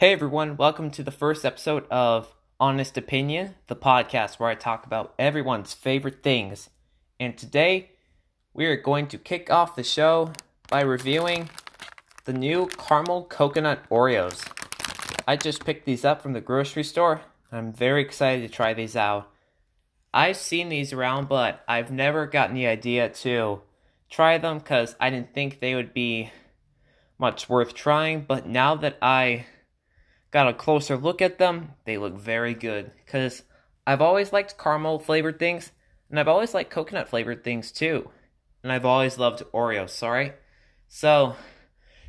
Hey everyone, welcome to the first episode of Honest Opinion, the podcast where I talk about everyone's favorite things. And today we are going to kick off the show by reviewing the new caramel coconut Oreos. I just picked these up from the grocery store. I'm very excited to try these out. I've seen these around, but I've never gotten the idea to try them because I didn't think they would be much worth trying. But now that I got a closer look at them, they look very good. Because I've always liked caramel flavored things, and I've always liked coconut flavored things too. And I've always loved Oreos, sorry? So,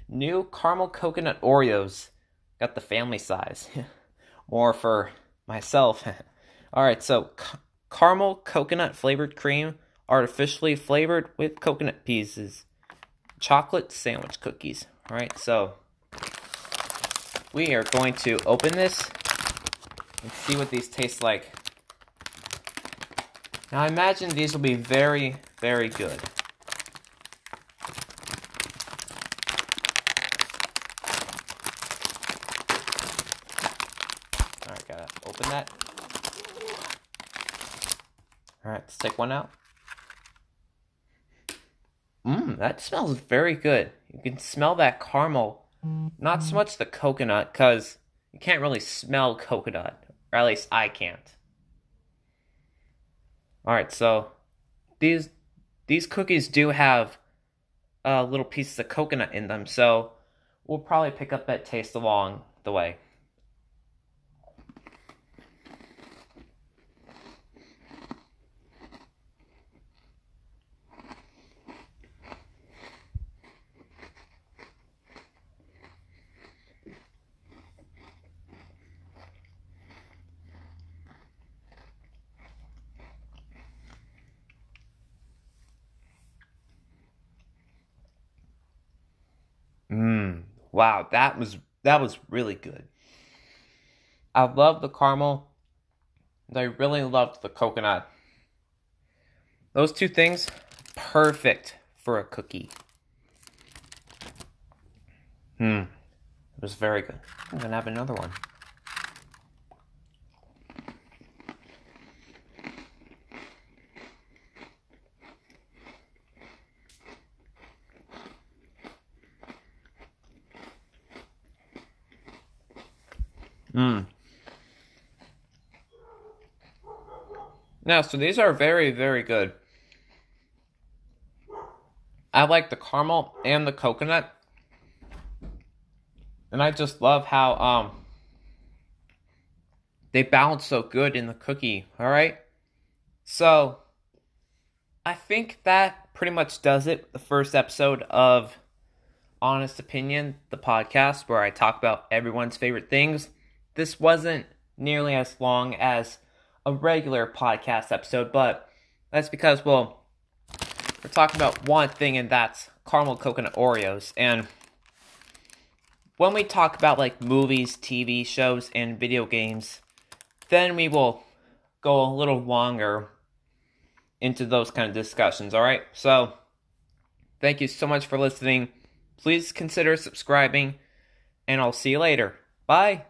new caramel coconut Oreos. Got the family size. More for myself. Alright, so caramel coconut flavored cream, artificially flavored with coconut pieces. Chocolate sandwich cookies. Alright, so we are going to open this and see what these taste like. Now I imagine these will be very, very good. Alright, gotta open that. Alright, let's take one out. Mmm, that smells very good. You can smell that caramel not so much the coconut, because you can't really smell coconut. Or at least I can't. Alright, so these these cookies do have uh, little pieces of coconut in them, so we'll probably pick up that taste along the way. Mmm. Wow, that was that was really good. I love the caramel. I really loved the coconut. Those two things, perfect for a cookie. Hmm. It was very good. I'm gonna have another one. Mm. Now, so these are very, very good. I like the caramel and the coconut. And I just love how um they balance so good in the cookie, all right? So, I think that pretty much does it. The first episode of Honest Opinion, the podcast where I talk about everyone's favorite things this wasn't nearly as long as a regular podcast episode, but that's because, well, we're talking about one thing, and that's caramel coconut Oreos. And when we talk about like movies, TV shows, and video games, then we will go a little longer into those kind of discussions, alright? So, thank you so much for listening. Please consider subscribing, and I'll see you later. Bye.